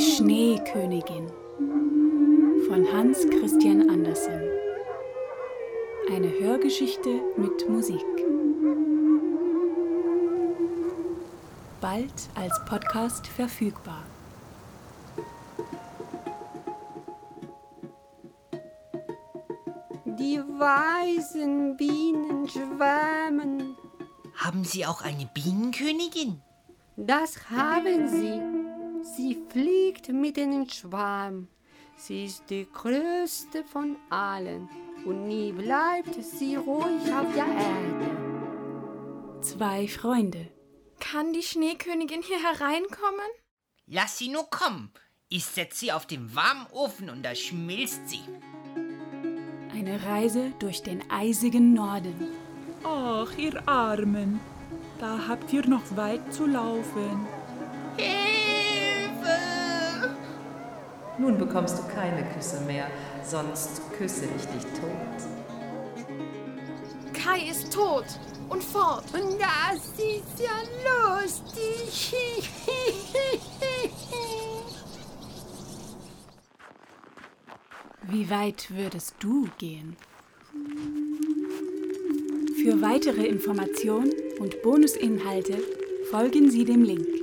Die Schneekönigin von Hans Christian Andersen. Eine Hörgeschichte mit Musik. Bald als Podcast verfügbar. Die weißen Bienen schwärmen. Haben Sie auch eine Bienenkönigin? Das haben Sie. Sie fliegt mit in den Schwarm. Sie ist die größte von allen und nie bleibt sie ruhig auf der Erde. Zwei Freunde. Kann die Schneekönigin hier hereinkommen? Lass sie nur kommen. Ich setze sie auf den warmen Ofen und da schmilzt sie. Eine Reise durch den eisigen Norden. Ach, ihr Armen, da habt ihr noch weit zu laufen. Hilfe! Nun bekommst du keine Küsse mehr, sonst küsse ich dich tot. Kai ist tot und fort. Und das ist ja lustig. Wie weit würdest du gehen? Für weitere Informationen und Bonusinhalte folgen Sie dem Link.